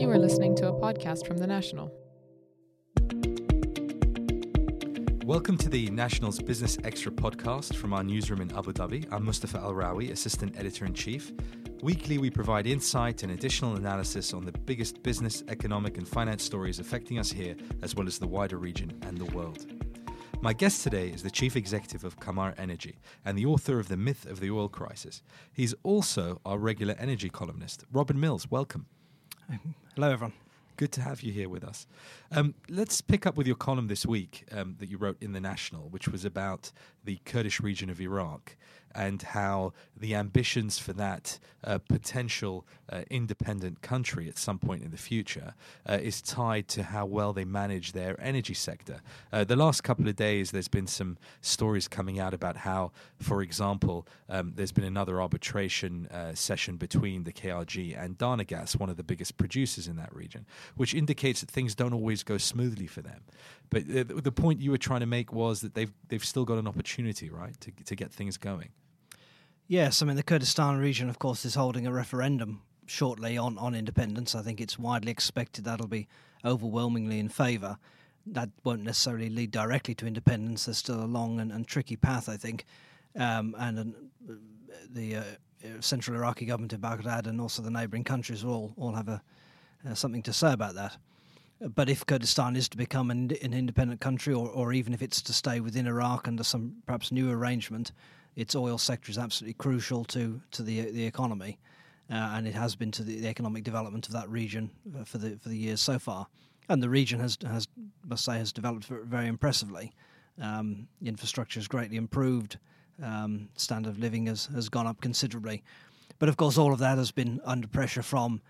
You are listening to a podcast from The National. Welcome to the National's Business Extra podcast from our newsroom in Abu Dhabi. I'm Mustafa Al Rawi, Assistant Editor in Chief. Weekly, we provide insight and additional analysis on the biggest business, economic, and finance stories affecting us here, as well as the wider region and the world. My guest today is the chief executive of Qamar Energy and the author of The Myth of the Oil Crisis. He's also our regular energy columnist. Robin Mills, welcome. Hello, everyone. Good to have you here with us. Um, let's pick up with your column this week um, that you wrote in The National, which was about the Kurdish region of Iraq and how the ambitions for that uh, potential uh, independent country at some point in the future uh, is tied to how well they manage their energy sector. Uh, the last couple of days, there's been some stories coming out about how, for example, um, there's been another arbitration uh, session between the KRG and Dana Gas, one of the biggest producers in that region, which indicates that things don't always go smoothly for them. But uh, the point you were trying to make was that they've they've still got an opportunity, right, to to get things going. Yes, I mean the Kurdistan region, of course, is holding a referendum shortly on on independence. I think it's widely expected that'll be overwhelmingly in favour. That won't necessarily lead directly to independence. There's still a long and, and tricky path, I think, um, and uh, the uh, central Iraqi government in Baghdad and also the neighbouring countries will all all have a uh, something to say about that. But if Kurdistan is to become an, an independent country, or, or even if it's to stay within Iraq under some perhaps new arrangement, its oil sector is absolutely crucial to to the the economy, uh, and it has been to the, the, economic development of that region uh, for the for the years so far. And the region has has must say has developed very impressively. Um, infrastructure has greatly improved. Um, standard of living has has gone up considerably, but of course all of that has been under pressure from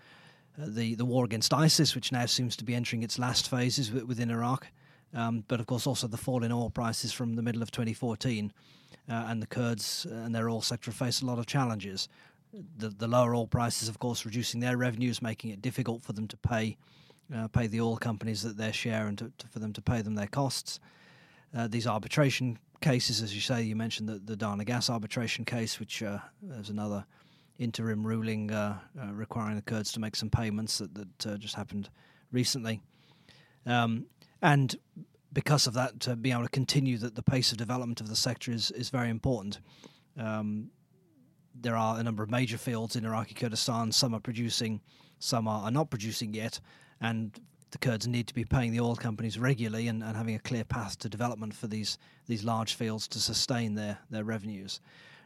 uh, the the war against ISIS, which now seems to be entering its last phases within Iraq. Um, but of course, also the fall in oil prices from the middle of 2014, uh, and the Kurds and their oil sector face a lot of challenges. The, the lower oil prices, of course, reducing their revenues, making it difficult for them to pay uh, pay the oil companies that their share and to, to, for them to pay them their costs. Uh, these arbitration cases, as you say, you mentioned the, the Dana Gas arbitration case, which uh, there's another interim ruling uh, uh, requiring the Kurds to make some payments that, that uh, just happened recently. Um, and because of that, to be able to continue that the pace of development of the sector is, is very important. Um, there are a number of major fields in Iraqi Kurdistan. Some are producing, some are, are, not producing yet, and the Kurds need to be paying the oil companies regularly and, and having a clear path to development for these these large fields to sustain their their revenues.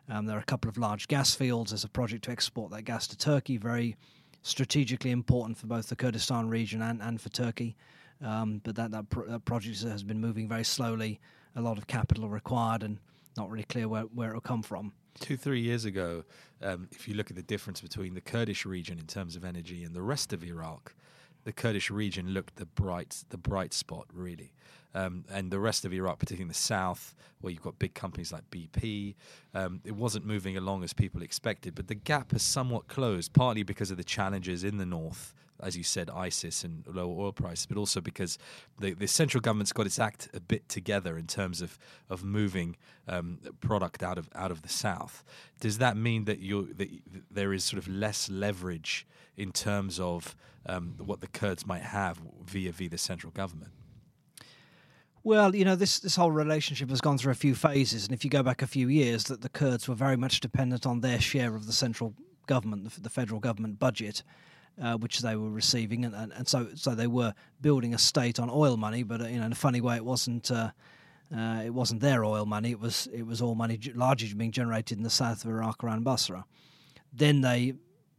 Um, there are a couple of large gas fields. There's a project to export that gas to Turkey, very strategically important for both the Kurdistan region and, and for Turkey. Um, but that, that, that, project has been moving very slowly, a lot of capital required, and not really clear where, where it will come from. Two, three years ago, um, if you look at the difference between the Kurdish region in terms of energy and the rest of Iraq, the Kurdish region looked the bright, the bright spot, really um, and the rest of Iraq, particularly in the south, where you've got big companies like BP, um, it wasn't moving along as people expected. But the gap has somewhat closed, partly because of the challenges in the north, as you said, ISIS and lower oil prices, but also because the, the central government's got its act a bit together in terms of of moving um, product out of out of the south. Does that mean that you that there is sort of less leverage in terms of um, what the Kurds might have via via the central government? Well, you know, this, this whole relationship has gone through a few phases, and if you go back a few years, that the Kurds were very much dependent on their share of the central government, the, the federal government budget, uh, which they were receiving, and, and, and, so so they were building a state on oil money, but uh, you know, in a funny way, it wasn't. Uh, uh, it wasn't their oil money; it was it was all money largely being generated in the south of Iraq around Basra. Then they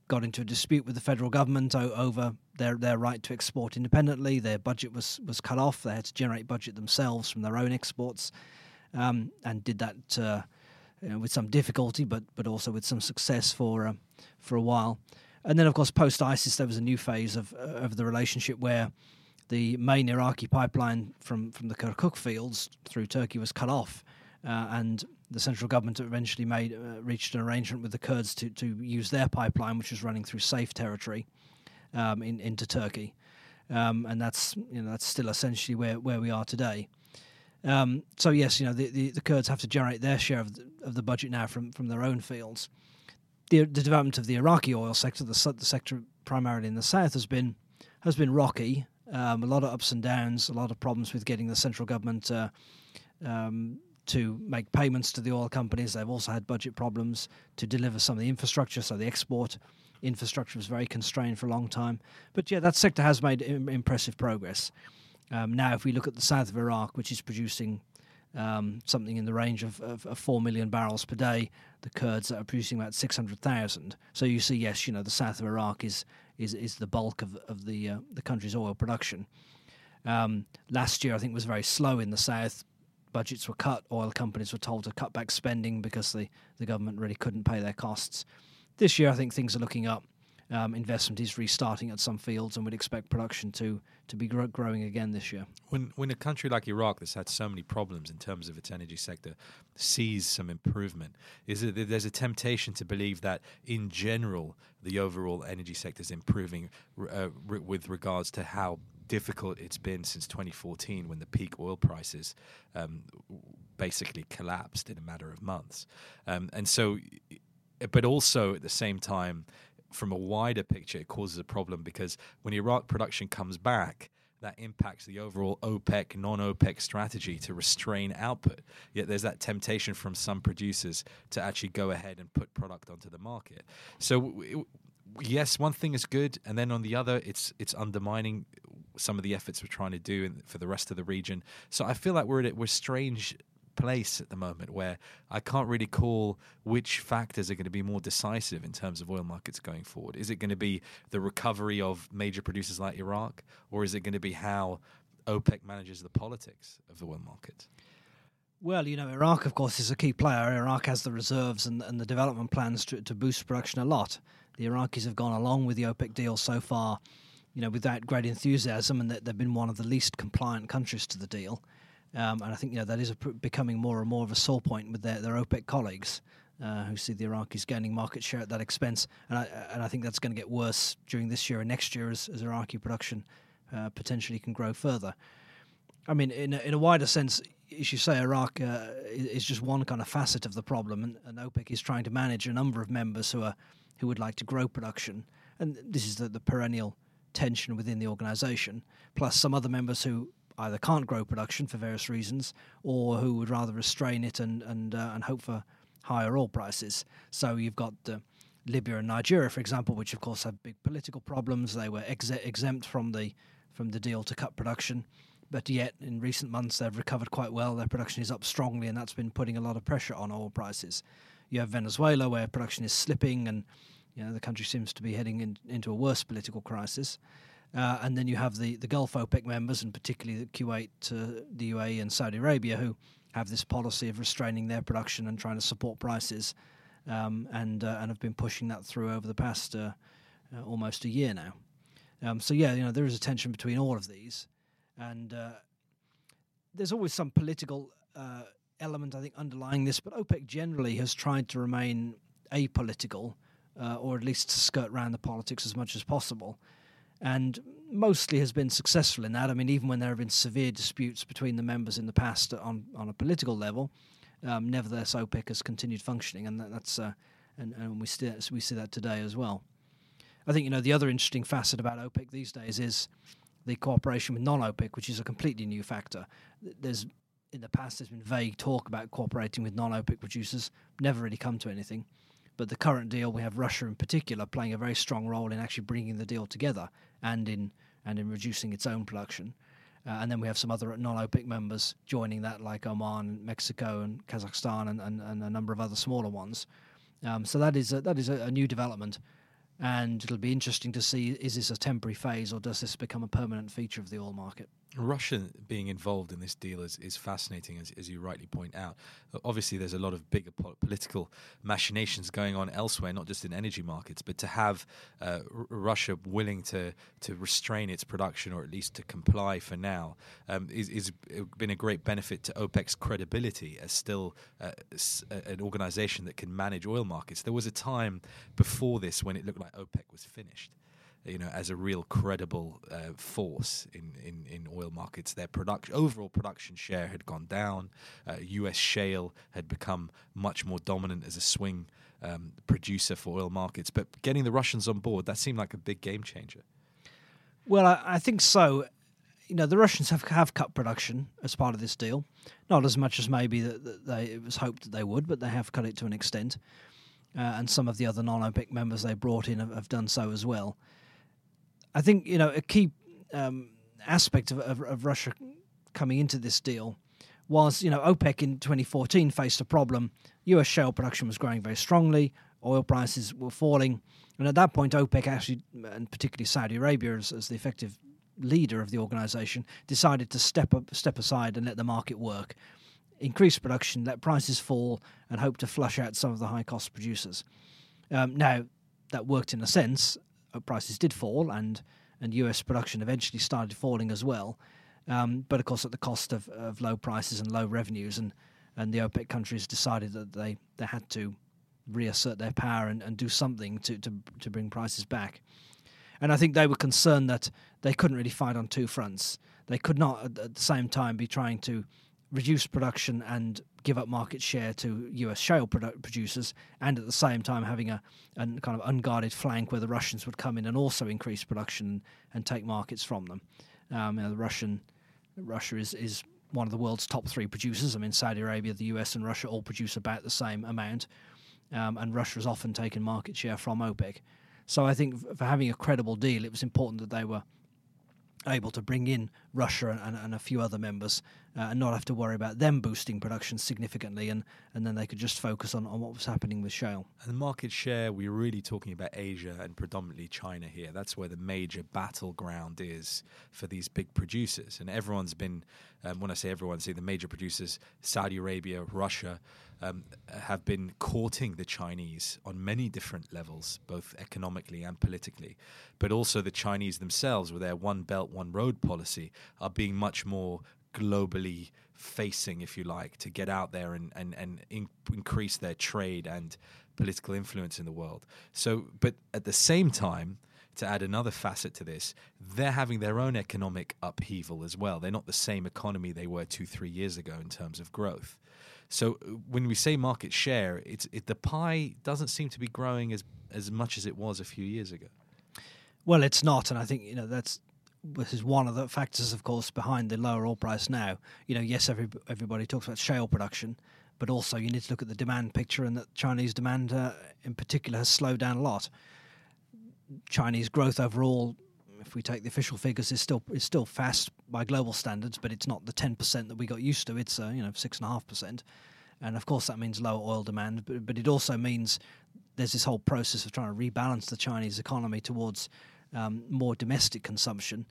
got into a dispute with the federal government over their their right to export independently. Their budget was was cut off. They had to generate budget themselves from their own exports, um, and did that uh, you know, with some difficulty, but but also with some success for uh, for a while. And then, of course, post ISIS, there was a new phase of of the relationship where the main Iraqi pipeline from from the Kirkuk fields through Turkey was cut off, uh, and the central government eventually made uh, reached an arrangement with the Kurds to, to use their pipeline, which was running through safe territory, um, in, into Turkey, um, and that's you know that's still essentially where, where we are today. Um, so yes, you know the, the, the, Kurds have to generate their share of the, of the budget now from, from their own fields. The, the development of the Iraqi oil sector, the, the sector primarily in the south, has been has been rocky. Um, a lot of ups and downs, a lot of problems with getting the central government uh, um, to make payments to the oil companies. They've also had budget problems to deliver some of the infrastructure, so the export infrastructure was very constrained for a long time. But yeah, that sector has made Im- impressive progress. Um, now, if we look at the south of Iraq, which is producing um, something in the range of, of, of, 4 million barrels per day. The Kurds are producing about 600,000. So you see, yes, you know, the south of Iraq is is, is the bulk of, of the, uh, the country's oil production. Um, last year, I think, was very slow in the south. Budgets were cut. Oil companies were told to cut back spending because the, the government really couldn't pay their costs. This year, I think things are looking up um, investment is restarting at some fields, and we'd expect production to to be grow- growing again this year. When when a country like Iraq, that's had so many problems in terms of its energy sector, sees some improvement, is it there's a temptation to believe that in general the overall energy sector is improving uh, with regards to how difficult it's been since 2014 when the peak oil prices um, basically collapsed in a matter of months, um, and so. But also at the same time, from a wider picture, it causes a problem because when Iraq production comes back, that impacts the overall OPEC, non OPEC strategy to restrain output. Yet there's that temptation from some producers to actually go ahead and put product onto the market. So, yes, one thing is good, and then on the other, it's it's undermining some of the efforts we're trying to do for the rest of the region. So I feel like we're at we're strange place at the moment where I can't really call which factors are going to be more decisive in terms of oil markets going forward. Is it going to be the recovery of major producers like Iraq, or is it going to be how OPEC manages the politics of the oil market? Well, you know, Iraq, of course, is a key player. Iraq has the reserves and, and the development plans to, to boost production a lot. The Iraqis have gone along with the OPEC deal so far, you know, without great enthusiasm, and that they've been one of the least compliant countries to the deal. Um, and I think you know that is becoming more and more of a sore point with their, their OPEC colleagues. Uh, who see the Iraqis gaining market share at that expense, and I, and I think that's going to get worse during this year and next year as, as Iraqi production uh, potentially can grow further. I mean, in a, in a wider sense, as you say, Iraq uh, is just one kind of facet of the problem, and, and, OPEC is trying to manage a number of members who are who would like to grow production, and this is the, the perennial tension within the organisation, plus some other members who either can't grow production for various reasons or who would rather restrain it and and uh, and hope for higher oil prices. So you've got uh, Libya and Nigeria, for example, which of course have big political problems. They were ex- exempt from the from the deal to cut production, but yet in recent months they've recovered quite well. Their production is up strongly, and that's been putting a lot of pressure on oil prices. You have Venezuela, where production is slipping, and you know the country seems to be heading in, into a worse political crisis. Uh, and then you have the, the Gulf OPEC members, and particularly the Kuwait, uh, the UAE, and Saudi Arabia, who have this policy of restraining their production and trying to support prices, um, and uh, and have been pushing that through over the past uh, uh, almost a year now. Um, so yeah, you know there is a tension between all of these, and uh, there's always some political element I think underlying this. But OPEC generally has tried to remain apolitical, or at least skirt around the politics as much as possible and mostly has been successful in that. I mean, even when there have been severe disputes between the members in the past on, on a political level, um, nevertheless, OPEC has continued functioning, and that, that's uh, and, and we see we see that today as well. I think you know the other interesting facet about OPEC these days is the cooperation with non-OPEC, which is a completely new factor. There's in the past there's been vague talk about cooperating with non-OPEC producers, never really come to anything. But the current deal, we have Russia in particular playing a very strong role in actually bringing the deal together and in and in reducing its own production. Uh, and then we have some other non-OPEC members joining that, like Oman, Mexico, and Kazakhstan, and, and, and a number of other smaller ones. Um, so that is a, that is a, a, new development, and it'll be interesting to see: is this a temporary phase, or does this become a permanent feature of the oil market? Russia being involved in this deal is, is fascinating, as, as you rightly point out. Obviously, there's a lot of bigger po- political machinations going on elsewhere, not just in energy markets, but to have uh, R- Russia willing to, to restrain its production or at least to comply for now um, is, is been a great benefit to OPEC's credibility as still uh, an organization that can manage oil markets. There was a time before this when it looked like OPEC was finished you know, as a real credible uh, force in, in, in oil markets. Their production, overall production share had gone down. Uh, U.S. shale had become much more dominant as a swing um, producer for oil markets. But getting the Russians on board, that seemed like a big game changer. Well, I, I think so. You know, the Russians have have cut production as part of this deal, not as much as maybe that, that they it was hoped that they would, but they have cut it to an extent. Uh, and some of the other non-OPEC members they brought in have, have, done so as well. I think you know a key um, aspect of, of, of Russia coming into this deal was you know OPEC in 2014 faced a problem. U.S. shale production was growing very strongly, oil prices were falling, and at that point, OPEC actually, and particularly Saudi Arabia, as, as the effective leader of the organisation, decided to step up, step aside and let the market work, increase production, let prices fall, and hope to flush out some of the high cost producers. Um, now, that worked in a sense. Uh, prices did fall, and and US production eventually started falling as well. Um, but of course, at the cost of, of low prices and low revenues, and, and the OPEC countries decided that they, they had to reassert their power and, and do something to, to, to bring prices back. And I think they were concerned that they couldn't really fight on two fronts. They could not at, at the same time be trying to reduce production and give up market share to US shale produ- producers, and at the same time having a, a, kind of unguarded flank where the Russians would come in and also increase production and, and take markets from them. Um, you know, the Russian Russia is, is one of the world's top three producers. I mean, Saudi Arabia, the US, and Russia all produce about the same amount, um, and Russia has often taken market share from OPEC. So I think for having a credible deal, it was important that they were able to bring in Russia and, and a few other members uh, and not have to worry about them boosting production significantly, and, and then they could just focus on, on what was happening with shale. And the market share, we're really talking about Asia and predominantly China here. That's where the major battleground is for these big producers. And everyone's been, um, when I say everyone, say the major producers, Saudi Arabia, Russia, um, have been courting the Chinese on many different levels, both economically and politically. But also the Chinese themselves, with their one belt, one road policy, are being much more globally facing, if you like, to get out there and, and, and in, increase their trade and political influence in the world. So, but at the same time, to add another facet to this, they're having their own economic upheaval as well. They're not the same economy they were two, three years ago in terms of growth. So uh, when we say market share, it's it, the pie doesn't seem to be growing as as much as it was a few years ago. Well, it's not, and I think you know that's this is one of the factors, of course, behind the lower oil price now. You know, yes, every, everybody talks about shale production, but also you need to look at the demand picture, and that Chinese demand, uh, in particular, has slowed down a lot. Chinese growth overall, if we take the official figures, is still is still fast by global standards, but it's not the ten percent that we got used to. It's uh, you know six and a half percent, and of course that means lower oil demand, but but it also means there's this whole process of trying to rebalance the Chinese economy towards um, more domestic consumption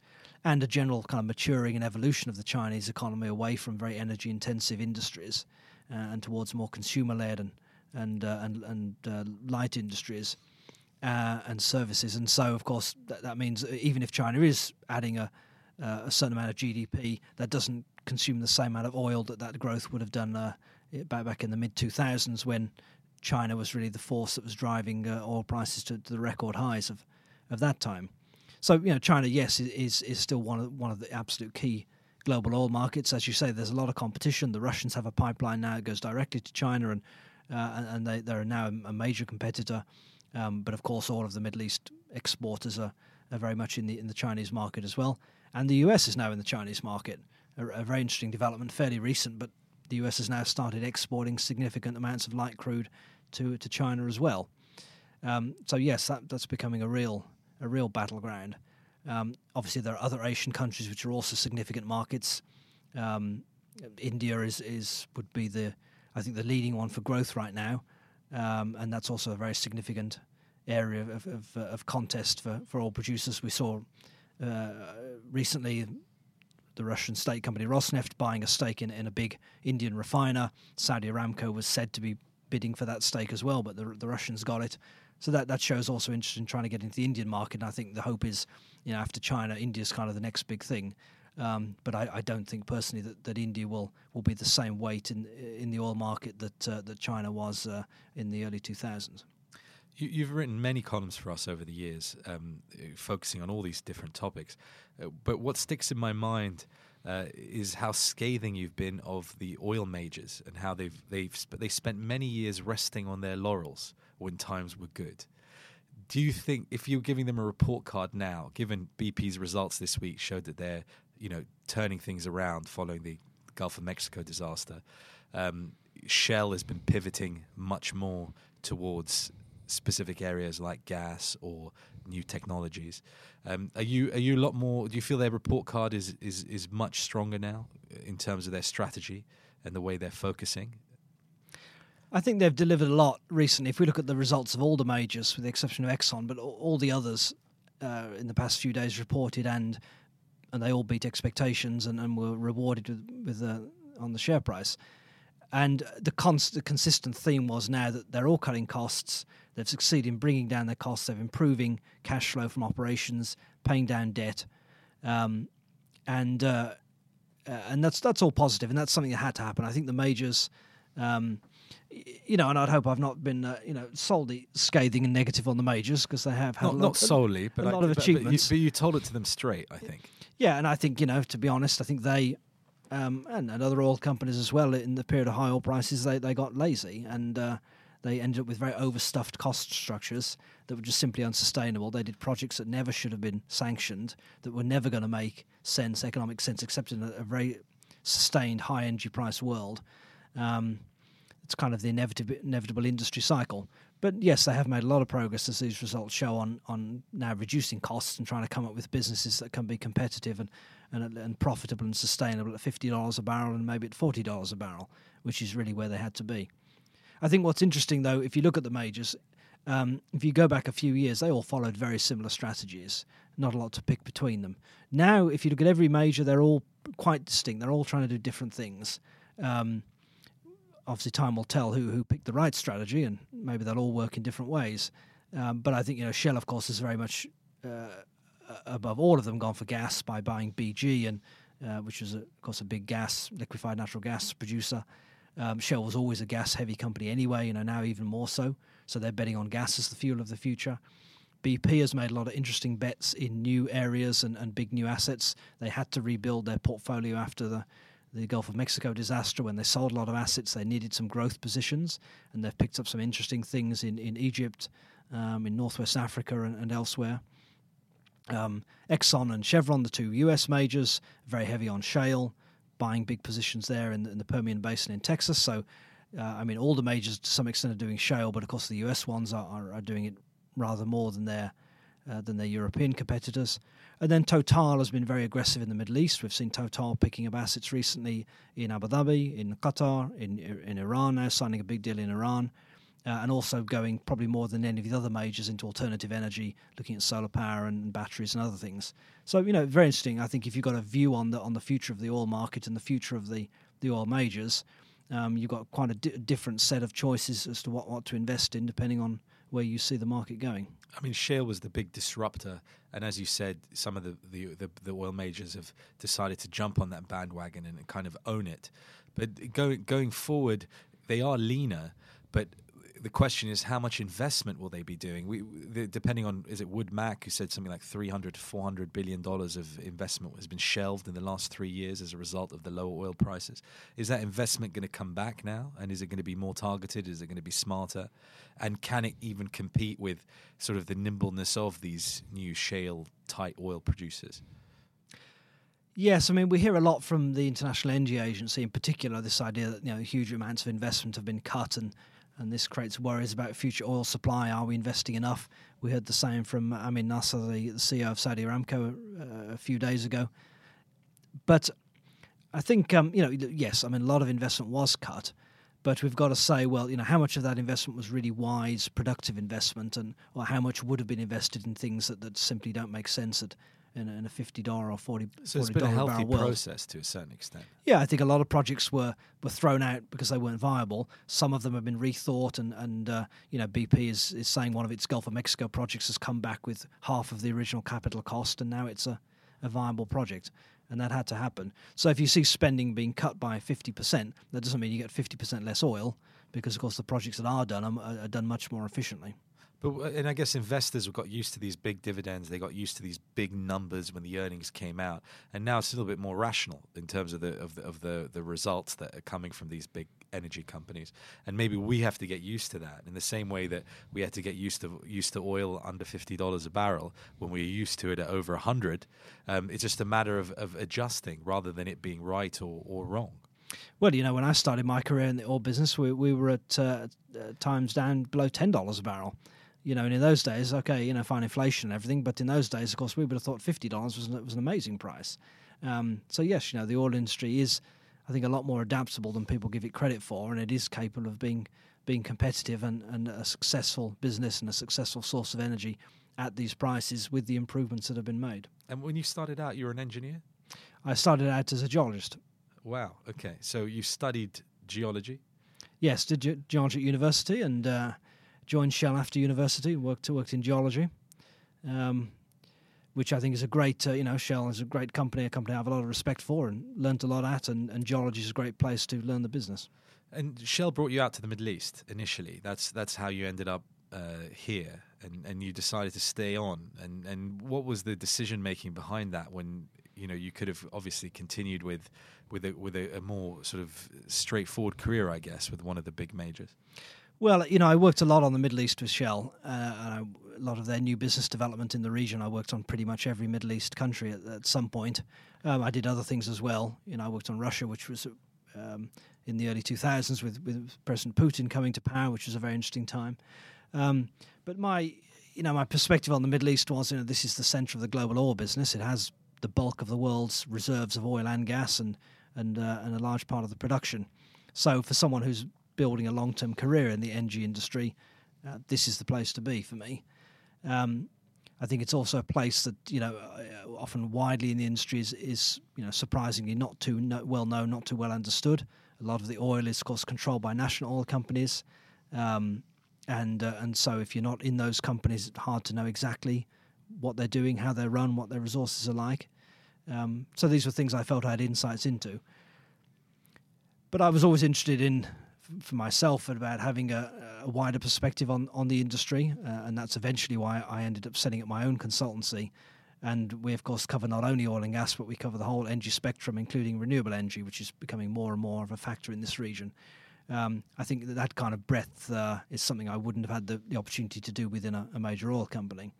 and a general kind of maturing and evolution of the Chinese economy away from very energy intensive industries uh, and towards more consumer led and and uh, and, and uh, light industries uh, and services. And so, of course, that, that, means even if China is adding a a certain amount of GDP, that doesn't consume the same amount of oil that that growth would have done uh, back back in the mid 2000s when China was really the force that was driving uh, oil prices to, to the record highs of of that time. So you know, China, yes, is is still one of one of the absolute key global oil markets. As you say, there's a lot of competition. The Russians have a pipeline now that goes directly to China, and uh, and they they're now a major competitor. Um, but of course, all of the Middle East exporters are, are very much in the in the Chinese market as well. And the US is now in the Chinese market. A, a very interesting development, fairly recent, but the US has now started exporting significant amounts of light crude to to China as well. Um, so yes, that, that's becoming a real a real battleground. Um, obviously, there are other Asian countries which are also significant markets. Um, India is, is would be the I think the leading one for growth right now, um, and that's also a very significant area of, of, of contest for, for all producers. We saw uh, recently the Russian state company Rosneft buying a stake in, in a big Indian refiner. Saudi Aramco was said to be bidding for that stake as well, but the, the Russians got it. So that, that shows also interest in trying to get into the Indian market. And I think the hope is, you know, after China, India's kind of the next big thing. Um, but I, I, don't think personally that, that India will, will be the same weight in in the oil market that uh, that China was uh, in the early 2000s. You, have written many columns for us over the years, um, focusing on all these different topics. Uh, but what sticks in my mind uh, is how scathing you've been of the oil majors and how they've they've sp- they spent many years resting on their laurels when times were good. do you think if you're giving them a report card now, given BP's results this week showed that they're you know turning things around following the Gulf of Mexico disaster, um, Shell has been pivoting much more towards specific areas like gas or new technologies. Um, are you are you a lot more? Do you feel their report card is is is much stronger now in terms of their strategy and the way they're focusing? I think they've delivered a lot recently. If we look at the results of all the majors, with the exception of Exxon, but all the others uh, in the past few days reported and and they all beat expectations and, and were rewarded with, with uh, on the share price. And the, cons- the consistent theme was now that they're all cutting costs. They've succeeded in bringing down their costs. They're improving cash flow from operations, paying down debt, um, and uh, uh, and that's that's all positive, and that's something that had to happen. I think the majors. Um, you know, and I'd hope I've not been, uh, you know, solely scathing and negative on the majors because they have had not, a lot, not solely, but a I, lot of but, achievements. But you, but you, told it to them straight, I think. Yeah, and I think you know, to be honest, I think they um, and, and, other oil companies as well in the period of high oil prices, they, they got lazy and uh, they ended up with very overstuffed cost structures that were just simply unsustainable. They did projects that never should have been sanctioned, that were never going to make sense, economic sense, except in a, a very sustained high energy price world. Um, it's kind of the inevitable, inevitable industry cycle. But yes, they have made a lot of progress as these results show on on now reducing costs and trying to come up with businesses that can be competitive and and, and profitable and sustainable at fifty dollars a barrel and maybe at forty dollars a barrel, which is really where they had to be. I think what's interesting though, if you look at the majors, um, if you go back a few years, they all followed very similar strategies. Not a lot to pick between them. Now, if you look at every major, they're all quite distinct. They're all trying to do different things. Um, obviously time will tell who who picked the right strategy, and maybe they'll all work in different ways. Um, but I think you know Shell, of course, is very much uh, above all of them gone for gas by buying BG, and uh, which was a, of course a big gas liquefied natural gas producer. Um, Shell was always a gas heavy company anyway, you know now even more so. So they're betting on gas as the fuel of the future. BP has made a lot of interesting bets in new areas and, and big new assets. They had to rebuild their portfolio after the the Gulf of Mexico disaster when they sold a lot of assets. They needed some growth positions, and they've picked up some interesting things in in Egypt, um, in Northwest Africa, and, and elsewhere. Um, Exxon and Chevron, the two U.S. majors, very heavy on shale, buying big positions there in the, in the Permian Basin in Texas. So, uh, I mean, all the majors to some extent are doing shale, but of course the U.S. ones are, are, are doing it rather more than their uh, than their European competitors. And then Total has been very aggressive in the Middle East. We've seen Total picking up assets recently in Abu Dhabi, in Qatar, in in Iran now, signing a big deal in Iran, uh, and also going probably more than any of the other majors into alternative energy, looking at solar power and batteries and other things. So you know, very interesting. I think if you've got a view on the on the future of the oil market and the future of the the oil majors, um, you've got quite a di- different set of choices as to what what to invest in, depending on where you see the market going. I mean, shale was the big disruptor, and as you said, some of the, the, the, the, oil majors have decided to jump on that bandwagon and kind of own it. But going going forward, they are leaner, but the question is how much investment will they be doing? We, the, depending on is it Wood Mac who said something like 300 to 400 billion dollars of investment has been shelved in the last three years as a result of the lower oil prices. Is that investment going to come back now? And is it going to be more targeted? Is it going to be smarter? And can it even compete with sort of the nimbleness of these new shale tight oil producers? Yes, I mean we hear a lot from the International Energy Agency, in particular, this idea that you know huge amounts of investment have been cut and and this creates worries about future oil supply. Are we investing enough? We heard the same from Amin Nasser, the, the CEO of Saudi Aramco, uh, a few days ago. But I think, um, you know, yes, I mean, a lot of investment was cut, but we've got to say, well, you know, how much of that investment was really wise, productive investment, and or how much would have been invested in things that, that simply don't make sense in a, in a fifty dollar or forty. So it's been a healthy process to a certain extent. Yeah, I think a lot of projects were, were thrown out because they weren't viable. Some of them have been rethought, and and uh, you know BP is is saying one of its Gulf of Mexico projects has come back with half of the original capital cost, and now it's a, a viable project. And that had to happen. So if you see spending being cut by fifty percent, that doesn't mean you get fifty percent less oil, because of course the projects that are done are, are done much more efficiently. But and I guess investors have got used to these big dividends. They got used to these big numbers when the earnings came out, and now it's a little bit more rational in terms of the of the of the, the results that are coming from these big energy companies, and maybe we have to get used to that in the same way that we had to get used to used to oil under fifty dollars a barrel when we were used to it at over hundred. Um, it's just a matter of, of adjusting rather than it being right or, or wrong. Well, you know, when I started my career in the oil business, we, we were at uh, times down below ten dollars a barrel. You know, and in those days, okay, you know, fine inflation and everything, but in those days, of course, we would have thought fifty dollars was an, was an amazing price. Um, so yes, you know, the oil industry is, I think, a lot more adaptable than people give it credit for, and it is capable of being being competitive and, and a successful business and a successful source of energy at these prices with the improvements that have been made. And when you started out, you were an engineer. I started out as a geologist. Wow. Okay. So you studied geology. Yes, did ge- geology at university and uh, joined Shell after university. Worked worked in geology, um, which I think is a great. Uh, you know, Shell is a great company, a company I have a lot of respect for, and learnt a lot at. And, and geology is a great place to learn the business. And Shell brought you out to the Middle East initially. That's that's how you ended up uh, here, and, and you decided to stay on. And and what was the decision making behind that? When you know you could have obviously continued with with a with a, a more sort of straightforward career, I guess, with one of the big majors. Well, you know, I worked a lot on the Middle East with Shell. Uh, and I, a lot of their new business development in the region. I worked on pretty much every Middle East country at, at some point. Um, I did other things as well. You know, I worked on Russia, which was um, in the early 2000s with, with President Putin coming to power, which was a very interesting time. Um, but my, you know, my perspective on the Middle East was, you know, this is the center of the global oil business. It has the bulk of the world's reserves of oil and gas, and and uh, and a large part of the production. So for someone who's building a long-term career in the energy industry, uh, this is the place to be for me. Um, I think it's also a place that you know uh, often widely in the industry is, is you know surprisingly not too no, well known, not too well understood. A lot of the oil is, of course, controlled by national oil companies, um, and uh, and so if you're not in those companies, it's hard to know exactly what they're doing, how they're run, what their resources are like. Um, so these were things I felt I had insights into. But I was always interested in, for myself, about having a, a wider perspective on, on the industry, uh, and that's eventually why I ended up setting up my own consultancy. And we, of course, cover not only oil and gas, but we cover the whole energy spectrum, including renewable energy, which is becoming more and more of a factor in this region. Um, I think that that kind of breadth uh, is something I wouldn't have had the, the opportunity to do within a, a major oil company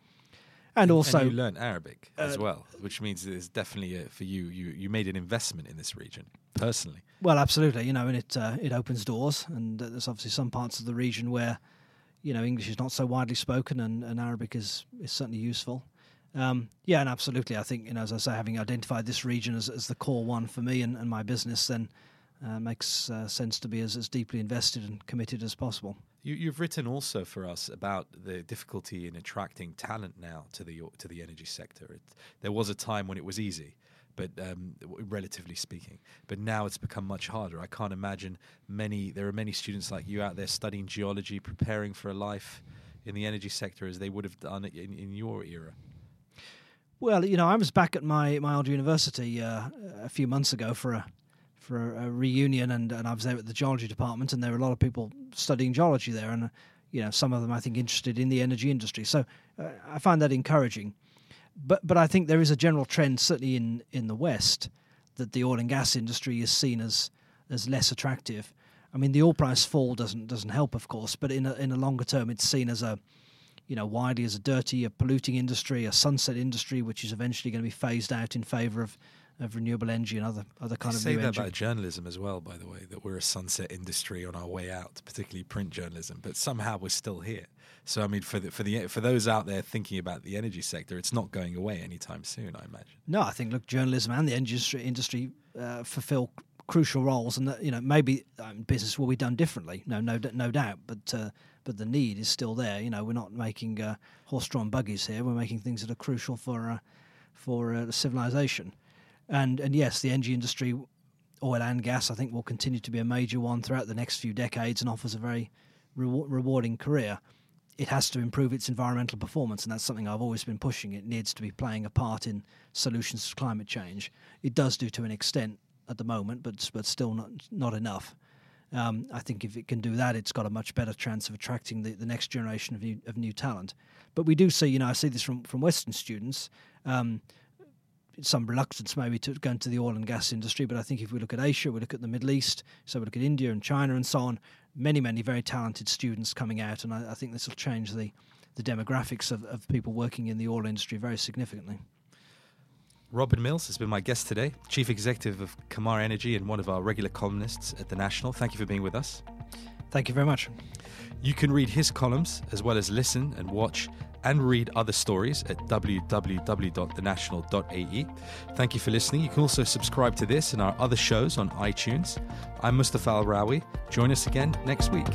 and also and you learn Arabic as uh, well, which means it's definitely a, for you. You you made an investment in this region personally. Well, absolutely. You know, and it uh, it opens doors, and there's obviously some parts of the region where you know English is not so widely spoken, and, and Arabic is is certainly useful. Um, yeah, and absolutely. I think you know, as I say, having identified this region as, as the core one for me and, and my business, then uh, makes uh, sense to be as, as deeply invested and committed as possible. You, have written also for us about the difficulty in attracting talent now to the to the energy sector. It, there was a time when it was easy, but um, relatively speaking, but now it's become much harder. I can't imagine many. There are many students like you out there studying geology, preparing for a life in the energy sector as they would have done in, in your era. Well, you know, I was back at my my old university uh, a few months ago for a for a, a, reunion, and, and I was there at the geology department, and there were a lot of people studying geology there, and you know some of them I think interested in the energy industry. So uh, I find that encouraging. But but I think there is a general trend, certainly in in the West, that the oil and gas industry is seen as as less attractive. I mean, the oil price fall doesn't doesn't help, of course, but in a, in a longer term, it's seen as a you know widely as a dirty, a polluting industry, a sunset industry, which is eventually going to be phased out in favour of of renewable energy and other other kind they of say that energy. about journalism as well. By the way, that we're a sunset industry on our way out, particularly print journalism. But somehow we're still here. So I mean, for the, for the for those out there thinking about the energy sector, it's not going away anytime soon. I imagine. No, I think look, journalism and the industry industry uh, fulfil crucial roles, and that, you know maybe um, business will be done differently. No, no, no doubt, but. Uh, but the need is still there. You know, we're not making uh, horse-drawn buggies here. We're making things that are crucial for uh, for uh, civilization. And and yes, the energy industry, oil and gas, I think will continue to be a major one throughout the next few decades and offers a very rewarding career. It has to improve its environmental performance, and that's something I've always been pushing. It needs to be playing a part in solutions to climate change. It does do to an extent at the moment, but but still not not enough. Um, I think if it can do that, it's got a much better chance of attracting the, the next generation of new, of new talent. But we do see, you know, I see this from, from Western students. Um, some reluctance maybe to go into the oil and gas industry. But I think if we look at Asia, we look at the Middle East, so we look at India and China and so on, many, many very talented students coming out. And I, I think this will change the, the demographics of, of people working in the oil industry very significantly. Robin Mills has been my guest today, Chief Executive of Qamar Energy and one of our regular columnists at The National. Thank you for being with us. Thank you very much. You can read his columns as well as listen and watch and read other stories at www.thenational.ae. Thank you for listening. You can also subscribe to this and our other shows on iTunes. I'm Mustafa Al Rawi. Join us again next week.